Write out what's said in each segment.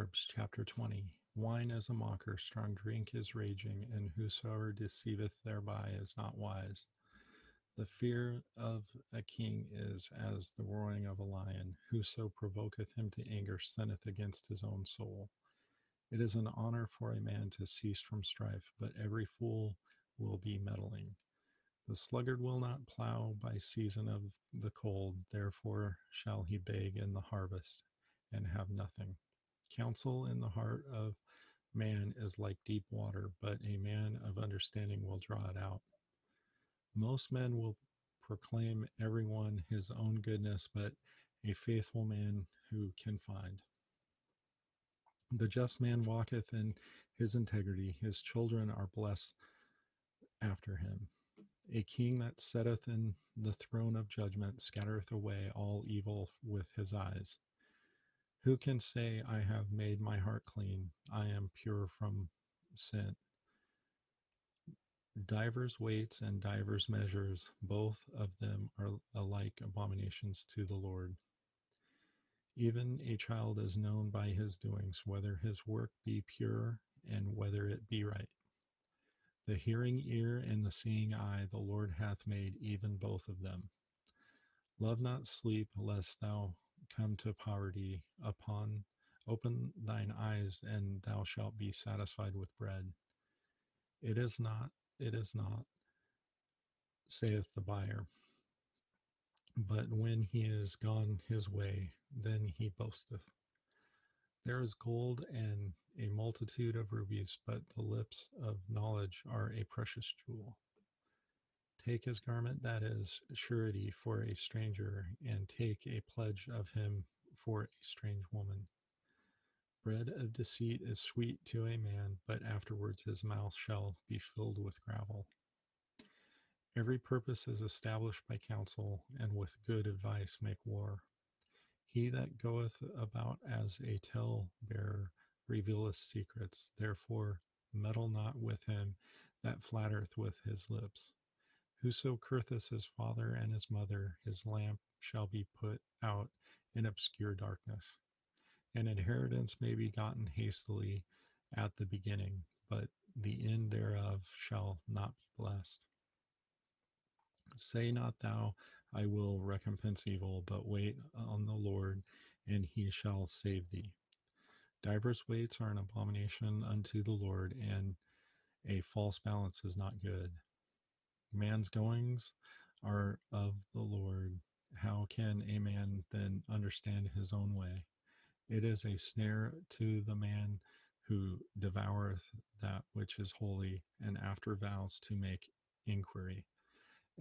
Proverbs chapter 20 Wine is a mocker, strong drink is raging, and whosoever deceiveth thereby is not wise. The fear of a king is as the roaring of a lion. Whoso provoketh him to anger sinneth against his own soul. It is an honor for a man to cease from strife, but every fool will be meddling. The sluggard will not plow by season of the cold, therefore shall he beg in the harvest and have nothing. Counsel in the heart of man is like deep water, but a man of understanding will draw it out. Most men will proclaim everyone his own goodness, but a faithful man who can find. The just man walketh in his integrity, his children are blessed after him. A king that setteth in the throne of judgment scattereth away all evil with his eyes. Who can say, I have made my heart clean? I am pure from sin. Divers weights and divers measures, both of them are alike abominations to the Lord. Even a child is known by his doings, whether his work be pure and whether it be right. The hearing ear and the seeing eye the Lord hath made, even both of them. Love not sleep, lest thou come to poverty upon open thine eyes and thou shalt be satisfied with bread. It is not it is not saith the buyer. But when he is gone his way then he boasteth. There is gold and a multitude of rubies but the lips of knowledge are a precious jewel Take his garment that is surety for a stranger, and take a pledge of him for a strange woman. Bread of deceit is sweet to a man, but afterwards his mouth shall be filled with gravel. Every purpose is established by counsel, and with good advice make war. He that goeth about as a tale bearer revealeth secrets, therefore meddle not with him that flattereth with his lips. Whoso curseth his father and his mother, his lamp shall be put out in obscure darkness. An inheritance may be gotten hastily at the beginning, but the end thereof shall not be blessed. Say not thou, I will recompense evil, but wait on the Lord, and he shall save thee. Divers weights are an abomination unto the Lord, and a false balance is not good. Man's goings are of the Lord. How can a man then understand his own way? It is a snare to the man who devoureth that which is holy, and after vows to make inquiry.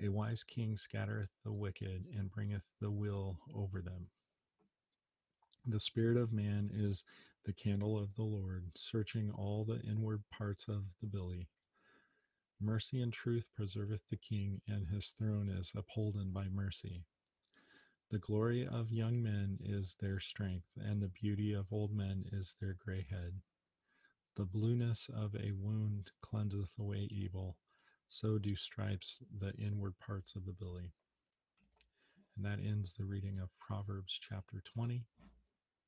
A wise king scattereth the wicked, and bringeth the will over them. The spirit of man is the candle of the Lord, searching all the inward parts of the belly. Mercy and truth preserveth the king, and his throne is upholden by mercy. The glory of young men is their strength, and the beauty of old men is their gray head. The blueness of a wound cleanseth away evil, so do stripes the inward parts of the belly. And that ends the reading of Proverbs chapter 20.